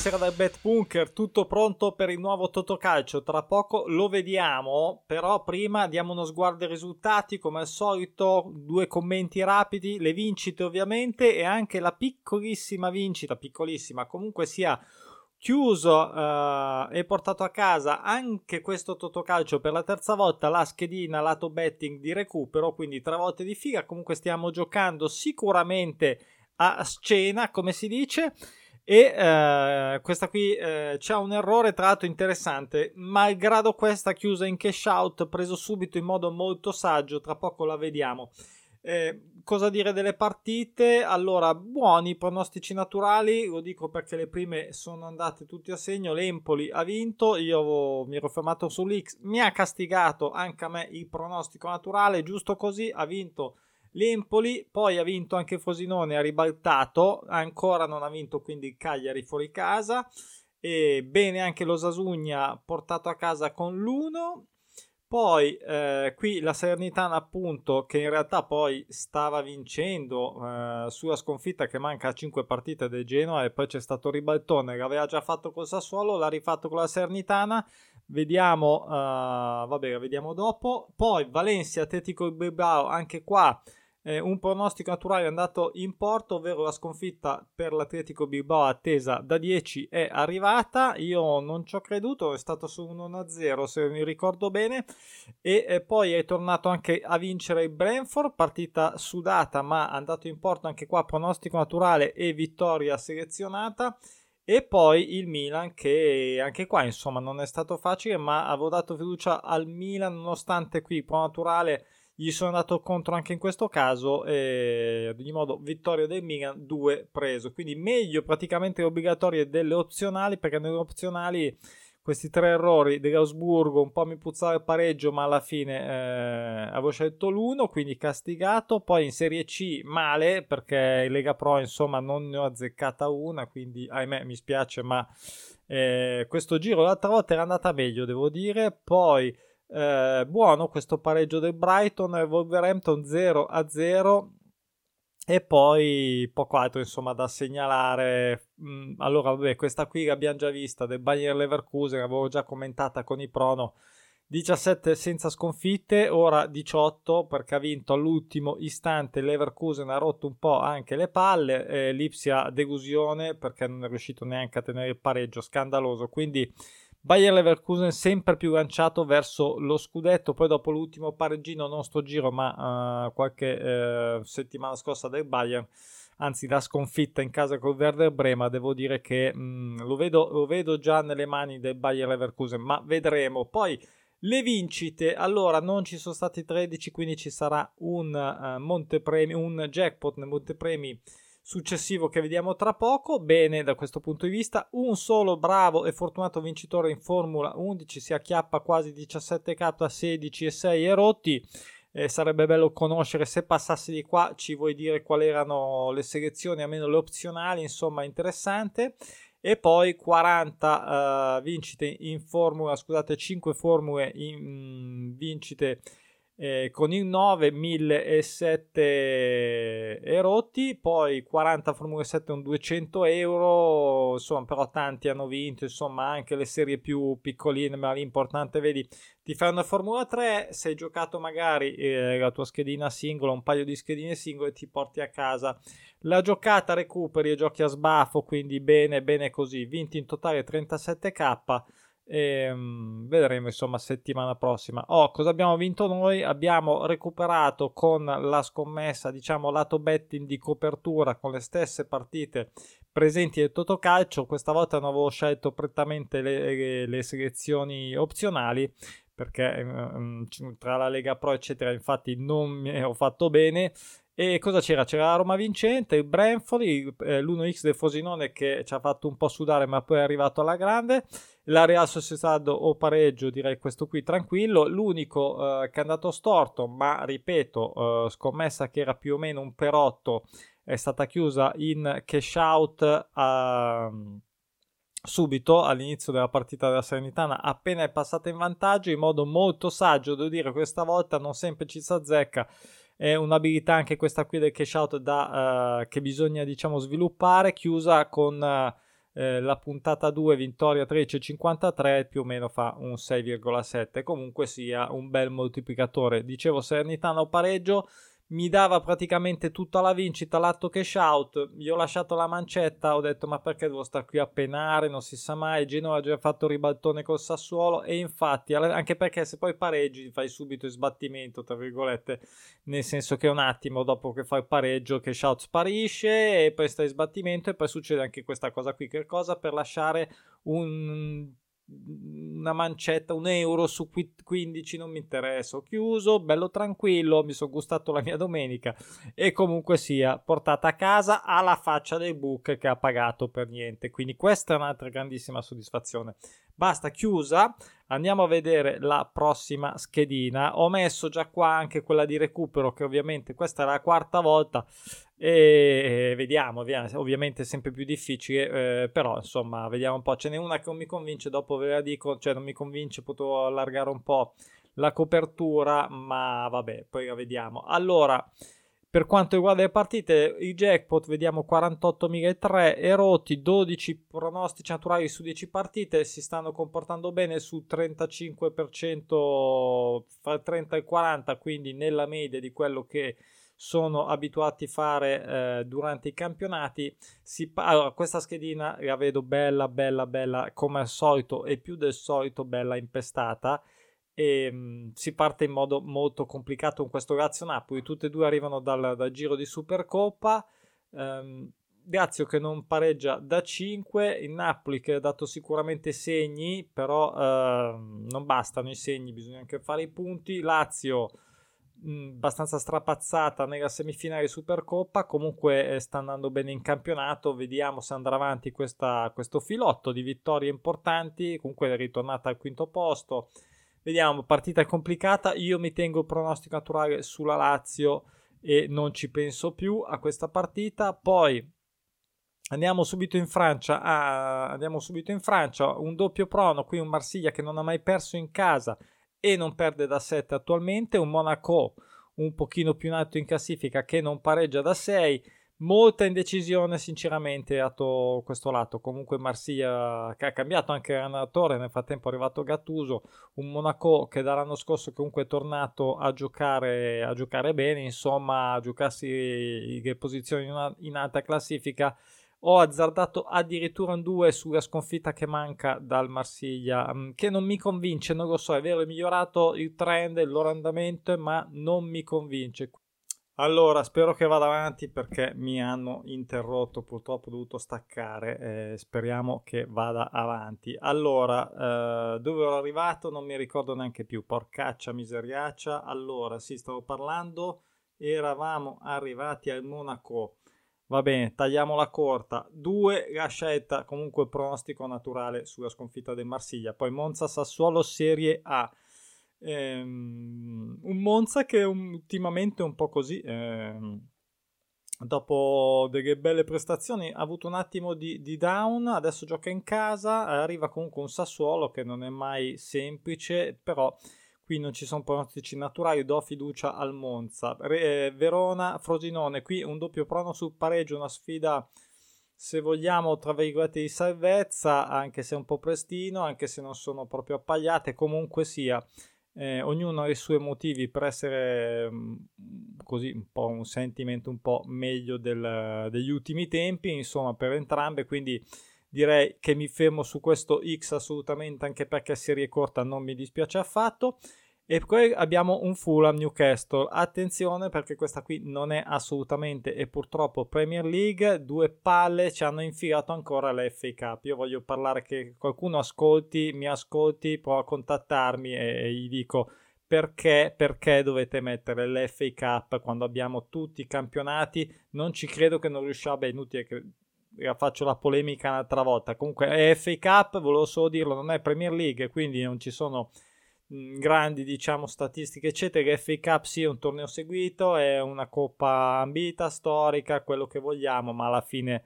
Buonasera dal Bet Bunker, tutto pronto per il nuovo Totocalcio, tra poco lo vediamo, però prima diamo uno sguardo ai risultati, come al solito due commenti rapidi, le vincite ovviamente e anche la piccolissima vincita, piccolissima, comunque sia chiuso eh, e portato a casa anche questo Totocalcio per la terza volta la schedina lato betting di recupero, quindi tre volte di figa, comunque stiamo giocando sicuramente a scena, come si dice. E eh, questa qui eh, c'è un errore tra l'altro interessante, malgrado questa chiusa in cash out, preso subito in modo molto saggio, tra poco la vediamo. Eh, cosa dire delle partite? Allora, buoni pronostici naturali, lo dico perché le prime sono andate tutte a segno. L'Empoli ha vinto, io mi ero fermato sull'X, mi ha castigato anche a me il pronostico naturale, giusto così, ha vinto l'Empoli, poi ha vinto anche Frosinone, ha ribaltato, ancora non ha vinto quindi il Cagliari fuori casa. E bene anche lo Sasugna portato a casa con l'1 poi eh, qui la Salernitana appunto che in realtà poi stava vincendo eh, sulla sconfitta che manca a 5 partite del Genoa e poi c'è stato ribaltone che aveva già fatto col Sassuolo, l'ha rifatto con la Salernitana. Vediamo, uh, vabbè, vediamo dopo. Poi Valencia, Atletico Bilbao, anche qua eh, un pronostico naturale è andato in porto, ovvero la sconfitta per l'Atletico Bilbao attesa da 10 è arrivata. Io non ci ho creduto, è stato su 1-0 se mi ricordo bene. E eh, poi è tornato anche a vincere il Brentford, partita sudata ma andato in porto anche qua pronostico naturale e vittoria selezionata. E poi il Milan che anche qua insomma non è stato facile ma avevo dato fiducia al Milan nonostante qui pro naturale gli sono andato contro anche in questo caso e ad ogni modo vittoria del Milan 2 preso. Quindi meglio praticamente le obbligatorie delle opzionali perché nelle opzionali questi tre errori dell'Ausburgo un po' mi puzzava il pareggio ma alla fine eh, avevo scelto l'1 quindi castigato. Poi in Serie C male perché in Lega Pro insomma non ne ho azzeccata una quindi ahimè mi spiace ma eh, questo giro l'altra volta era andata meglio devo dire. Poi eh, buono questo pareggio del Brighton e Wolverhampton 0 a 0 e poi poco altro insomma da segnalare. Mm, allora vabbè questa qui l'abbiamo già vista del Bayern Leverkusen l'avevo già commentata con i prono. 17 senza sconfitte, ora 18 perché ha vinto all'ultimo istante Leverkusen ha rotto un po' anche le palle, eh, Lipsia delusione perché non è riuscito neanche a tenere il pareggio, scandaloso, quindi Bayer Leverkusen sempre più lanciato verso lo scudetto, poi dopo l'ultimo pareggino, non sto giro, ma uh, qualche uh, settimana scorsa del Bayern, anzi la sconfitta in casa col Werder Brema, devo dire che mh, mm, lo, vedo, lo, vedo, già nelle mani del Bayer Leverkusen, ma vedremo. Poi le vincite, allora non ci sono stati 13, quindi ci sarà un, uh, montepremi, un jackpot nel montepremi successivo che vediamo tra poco. Bene da questo punto di vista, un solo bravo e fortunato vincitore in Formula 11 si acchiappa quasi 17k, 16 e 6 e rotti. Eh, sarebbe bello conoscere se passassi di qua ci vuoi dire quali erano le selezioni almeno le opzionali insomma interessante e poi 40 uh, vincite in formula scusate 5 formule in mm, vincite eh, con il 9 1007 erotti, poi 40 Formula 7 un 200 euro, insomma però tanti hanno vinto, insomma anche le serie più piccoline, ma l'importante vedi ti fai una Formula 3, se hai giocato magari eh, la tua schedina singola, un paio di schedine singole, ti porti a casa. La giocata recuperi e giochi a sbaffo, quindi bene, bene così, vinti in totale 37k e, um, vedremo insomma settimana prossima. Oh, cosa abbiamo vinto noi? Abbiamo recuperato con la scommessa, diciamo, lato betting di copertura con le stesse partite presenti del Totocalcio. Questa volta non avevo scelto prettamente le, le, le selezioni opzionali perché um, tra la Lega Pro eccetera infatti non mi ero fatto bene e cosa c'era? C'era la Roma vincente, il Brentford, eh, l'1x del Frosinone che ci ha fatto un po' sudare ma poi è arrivato alla grande, la Real Sociedad o pareggio direi questo qui tranquillo, l'unico eh, che è andato storto ma ripeto eh, scommessa che era più o meno un perotto è stata chiusa in cash out uh, subito all'inizio della partita della Serenitana appena è passata in vantaggio in modo molto saggio devo dire questa volta non sempre ci si azzecca. È un'abilità anche questa qui del cash out da, uh, che bisogna diciamo sviluppare chiusa con uh, eh, la puntata 2 vittoria 13,53 più o meno fa un 6,7 comunque sia un bel moltiplicatore. Dicevo Serenitano pareggio mi dava praticamente tutta la vincita l'atto cash out, gli ho lasciato la mancetta, ho detto ma perché devo stare qui a penare, non si sa mai, Genoa ha già fatto ribaltone col Sassuolo e infatti anche perché se poi pareggi fai subito il sbattimento tra virgolette, nel senso che un attimo dopo che fai il pareggio cash out sparisce e poi stai sbattimento e poi succede anche questa cosa qui, che cosa? Per lasciare un una mancetta, un euro su 15 non mi interessa, ho chiuso, bello tranquillo, mi sono gustato la mia domenica e comunque sia portata a casa alla faccia del book che ha pagato per niente, quindi questa è un'altra grandissima soddisfazione. Basta, chiusa, andiamo a vedere la prossima schedina, ho messo già qua anche quella di recupero che ovviamente questa è la quarta volta e vediamo, ovviamente è sempre più difficile, eh, però insomma, vediamo un po'. Ce n'è una che non mi convince, dopo ve la dico, cioè non mi convince, potevo allargare un po' la copertura, ma vabbè, poi la vediamo. Allora, per quanto riguarda le partite, i jackpot vediamo 48.003 erotti, 12 pronostici naturali su 10 partite, si stanno comportando bene sul 35% fra il 30 e il 40, quindi nella media di quello che sono abituati a fare eh, durante i campionati. Si, allora, questa schedina la vedo bella, bella, bella come al solito e più del solito bella impestata. E, mh, mm, si parte in modo molto complicato con questo Lazio Napoli. Tutte e due arrivano dal, dal giro di Supercoppa. Um, Lazio che non pareggia da 5, il Napoli che ha dato sicuramente segni, però uh, non bastano i segni, bisogna anche fare i punti. Lazio abbastanza strapazzata nella semifinale Supercoppa. Comunque eh, sta andando bene in campionato. Vediamo se andrà avanti questa, questo filotto di vittorie importanti. Comunque è ritornata al quinto posto. Vediamo, partita complicata. Io mi tengo il pronostico naturale sulla Lazio e non ci penso più a questa partita. Poi andiamo subito in Francia. Ah, andiamo subito in Francia. Un doppio prono. Qui un Marsiglia che non ha mai perso in casa e non perde da 7 attualmente, un Monaco un pochino più in alto in classifica che non pareggia da 6, molta indecisione sinceramente a questo lato, comunque Marsiglia che ha cambiato anche allenatore, nel frattempo è arrivato Gattuso, un Monaco che dall'anno scorso comunque è tornato a giocare, a giocare bene, insomma a giocarsi le posizioni in, in alta classifica ho azzardato addirittura un 2 sulla sconfitta che manca dal Marsiglia, mm, che non mi convince, non lo so, è vero, è migliorato il trend, il loro andamento, ma non mi convince. Allora, spero che vada avanti perché mi hanno interrotto, purtroppo ho dovuto staccare, eh, speriamo che vada avanti. Allora, eh, dove ero arrivato non mi ricordo neanche più, porcaccia miseriaccia. Allora, sì, stavo parlando, eravamo arrivati al Monaco. Va bene, tagliamola corta. 2 la scelta, comunque pronostico naturale sulla sconfitta del Marsiglia. Poi Monza Sassuolo Serie A. Ehm, un Monza che ultimamente è un po' così. Ehm, dopo delle belle prestazioni ha avuto un attimo di, di, down, adesso gioca in casa, arriva comunque un Sassuolo che non è mai semplice, però qui non ci sono pronostici naturali, do fiducia al Monza. Re, eh, Verona, Frosinone, qui un doppio prono sul pareggio, una sfida se vogliamo tra virgolette di salvezza, anche se un po' prestino, anche se non sono proprio appagliate, comunque sia. Eh, ognuno ha i suoi motivi per essere mm, così un po' un sentimento un po' meglio del, degli ultimi tempi, insomma, per entrambe, quindi direi che mi fermo su questo X assolutamente anche perché serie corta non mi dispiace affatto e poi abbiamo un Fulham Newcastle. Attenzione perché questa qui non è assolutamente e purtroppo Premier League. Due palle ci hanno infilato ancora la FA Cup. Io voglio parlare che qualcuno ascolti, mi ascolti, può contattarmi e, gli dico perché, perché dovete mettere l'FA Cup quando abbiamo tutti i campionati. Non ci credo che non riusciamo. Beh, inutile che faccio la polemica un'altra volta. Comunque, è FA Cup, volevo solo dirlo, non è Premier League, quindi non ci sono grandi diciamo statistiche eccetera FA Cup sì è un torneo seguito è una coppa ambita storica quello che vogliamo ma alla fine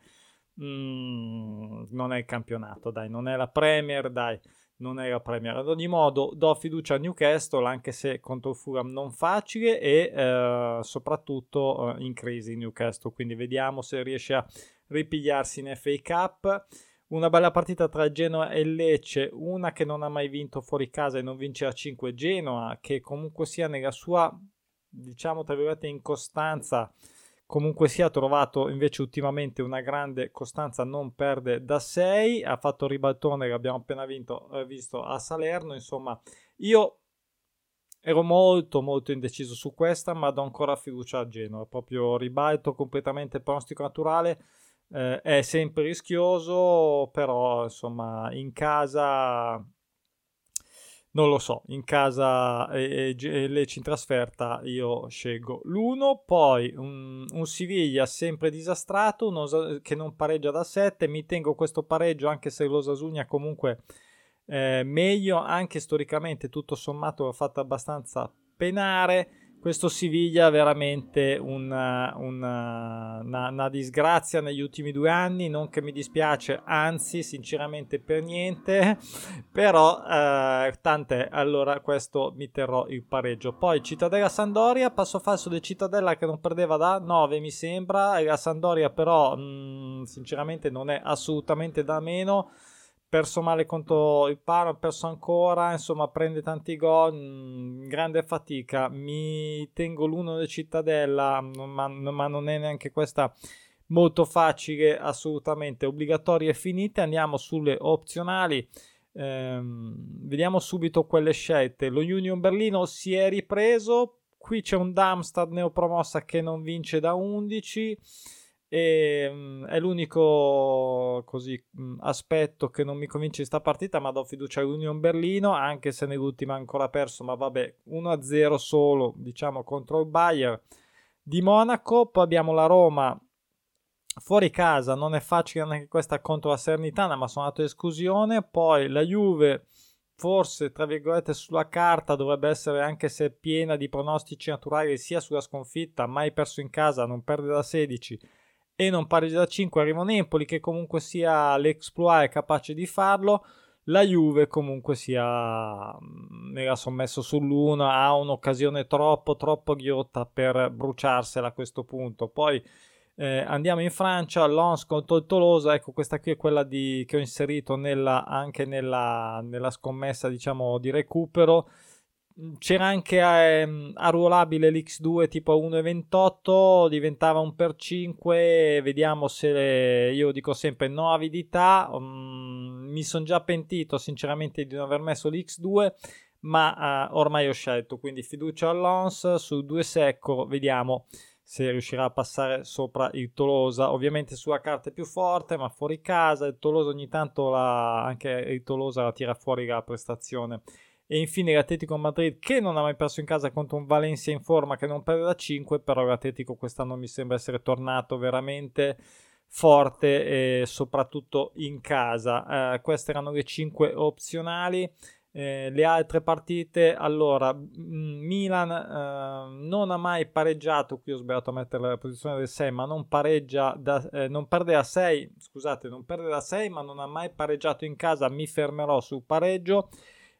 mm, non è il campionato dai non è la Premier dai non è la Premier. Ad ogni modo do fiducia a Newcastle anche se contro il Fulham non facile e eh, soprattutto eh, in crisi Newcastle. Quindi vediamo se riesce a ripigliarsi in FA Cup una bella partita tra Genoa e Lecce, una che non ha mai vinto fuori casa e non vince a 5 Genoa, che comunque sia nella sua, diciamo tra virgolette, incostanza, comunque sia trovato invece ultimamente una grande costanza, non perde da 6, ha fatto ribaltone che abbiamo appena vinto, eh, visto a Salerno, insomma, io ero molto molto indeciso su questa, ma do ancora fiducia a Genoa, proprio ribalto completamente pronostico naturale eh, è sempre rischioso, però insomma in casa non lo so, in casa e, e, Lecce in trasferta io scelgo l'uno, poi un, un Siviglia sempre disastrato, un che non pareggia da 7, mi tengo questo pareggio anche se l'Osasugna comunque eh, meglio, anche storicamente tutto sommato l'ho fatto abbastanza penare, questo Siviglia veramente una, una, una, una, disgrazia negli ultimi due anni, non che mi dispiace, anzi sinceramente per niente, però eh, tant'è, allora questo mi terrò il pareggio. Poi Cittadella Sandoria, passo falso del Cittadella che non perdeva da 9 mi sembra, e la Sandoria però mh, mm, sinceramente non è assolutamente da meno perso male contro il Parma, perso ancora, insomma prende tanti gol, mm, grande fatica, mi tengo l'uno del Cittadella, ma, ma non è neanche questa molto facile, assolutamente obbligatorie e finite, andiamo sulle opzionali. Ehm, vediamo subito quelle scelte. Lo Union Berlino si è ripreso. Qui c'è un Darmstadt neopromossa che non vince da 11 e mh, mm, è l'unico così, mh, aspetto che non mi convince di sta partita ma do fiducia all'Union Berlino anche se nell'ultima ha ancora perso ma vabbè 1-0 solo diciamo contro il Bayern di Monaco. Poi abbiamo la Roma fuori casa non è facile neanche questa contro la Sernitana ma sono andato esclusione. Poi la Juve forse tra virgolette sulla carta dovrebbe essere anche se piena di pronostici naturali sia sulla sconfitta mai perso in casa non perde da 16 e non pareggia da 5 arriva un Empoli che comunque sia l'exploit è capace di farlo. La Juve comunque sia mm, era sommesso sull'1 ha un'occasione troppo troppo ghiotta per bruciarsela a questo punto. Poi eh, andiamo in Francia Lons contro il Tolosa ecco questa qui è quella di, che ho inserito nella, anche nella, nella scommessa diciamo di recupero c'era anche eh, arruolabile l'X2 tipo a 1,28 diventava un per 5 vediamo se io dico sempre no avidità um, mi sono già pentito sinceramente di non aver messo l'X2 ma uh, ormai ho scelto quindi fiducia all'Ons su 2 secco vediamo se riuscirà a passare sopra il Tolosa. Ovviamente sulla carta è più forte ma fuori casa il Tolosa ogni tanto la, anche il Tolosa la tira fuori la prestazione e infine l'Atletico Madrid che non ha mai perso in casa contro un Valencia in forma che non perde da 5, però l'Atletico quest'anno mi sembra essere tornato veramente forte e soprattutto in casa. Eh, queste erano le 5 opzionali. Eh, le altre partite, allora, Milan eh, non ha mai pareggiato, qui ho sbagliato a mettere la posizione del 6, ma non pareggia, da, eh, non perde da 6, scusate, non perde da 6, ma non ha mai pareggiato in casa, mi fermerò sul pareggio.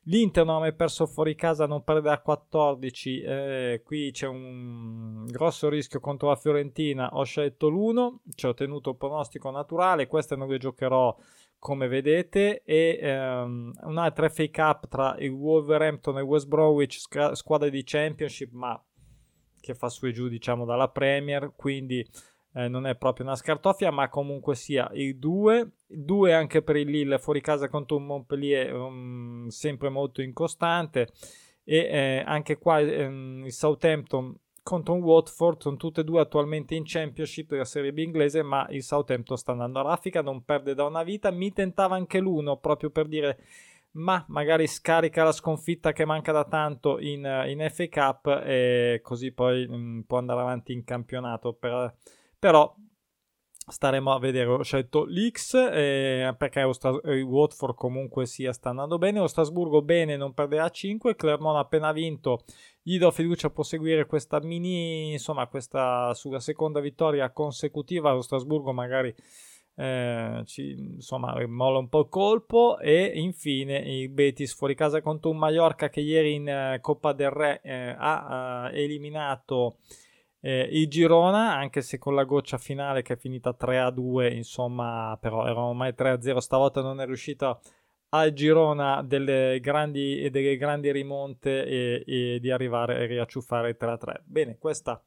L'Inter non ha mai perso fuori casa, non perde a 14. Eh, qui c'è un grosso rischio contro la Fiorentina. Ho scelto l'1, ci ho tenuto il pronostico naturale. Queste non le giocherò come vedete. E ehm, un'altra FA Cup tra il Wolverhampton e il West Bromwich, squadra di Championship, ma che fa su e giù, diciamo, dalla Premier. Quindi eh, non è proprio una scartoffia, ma comunque sia il 2. 2 anche per il Lille fuori casa contro un Montpellier um, sempre molto incostante. E eh, anche qua ehm, il Southampton contro un Watford sono tutte e due attualmente in Championship della Serie B inglese, ma il Southampton sta andando a raffica, non perde da una vita. Mi tentava anche l'uno proprio per dire ma magari scarica la sconfitta che manca da tanto in, in FA Cup e così poi mh, mm, può andare avanti in campionato per però staremo a vedere. Ho scelto l'X eh, perché lo Stras- il Watford comunque sia sta andando bene. Lo Strasburgo bene, non perderà 5. Clermont appena vinto. Gli do fiducia a proseguire questa mini, insomma, questa sulla seconda vittoria consecutiva. Lo Strasburgo magari eh, ci, insomma, molla un po' il colpo. E infine il Betis fuori casa contro un Mallorca che ieri in eh, Coppa del Re eh, ha eh, eliminato eh, il Girona, anche se con la goccia finale che è finita 3-2, insomma, però era ormai 3-0, stavolta non è riuscita al Girona delle grandi, delle grandi rimonte e, e di arrivare a riacciuffare 3-3. Bene, questa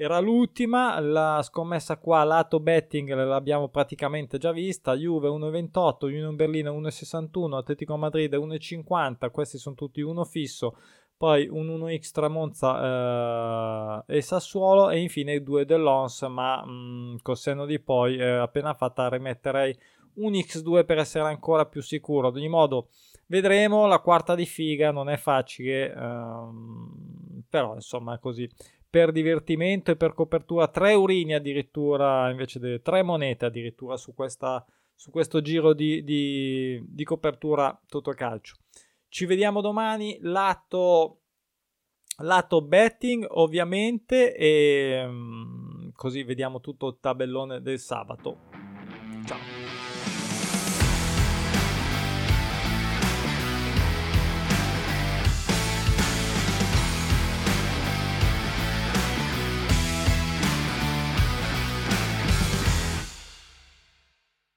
era l'ultima, la scommessa qua lato betting l'abbiamo praticamente già vista, Juve 1,28, Union Berlino 1,61, Atletico Madrid 1,50, questi sono tutti uno fisso, poi un 1x tra Monza eh, e Sassuolo e infine due dell'Ons, ma mh, mm, col senno di poi eh, appena fatta rimetterei un x2 per essere ancora più sicuro. Ad ogni modo vedremo, la quarta di figa non è facile, ehm, però insomma così per divertimento e per copertura tre urini addirittura invece delle tre monete addirittura su, questa, su questo giro di, di, di copertura calcio ci vediamo domani lato, lato betting ovviamente e mm, così vediamo tutto il tabellone del sabato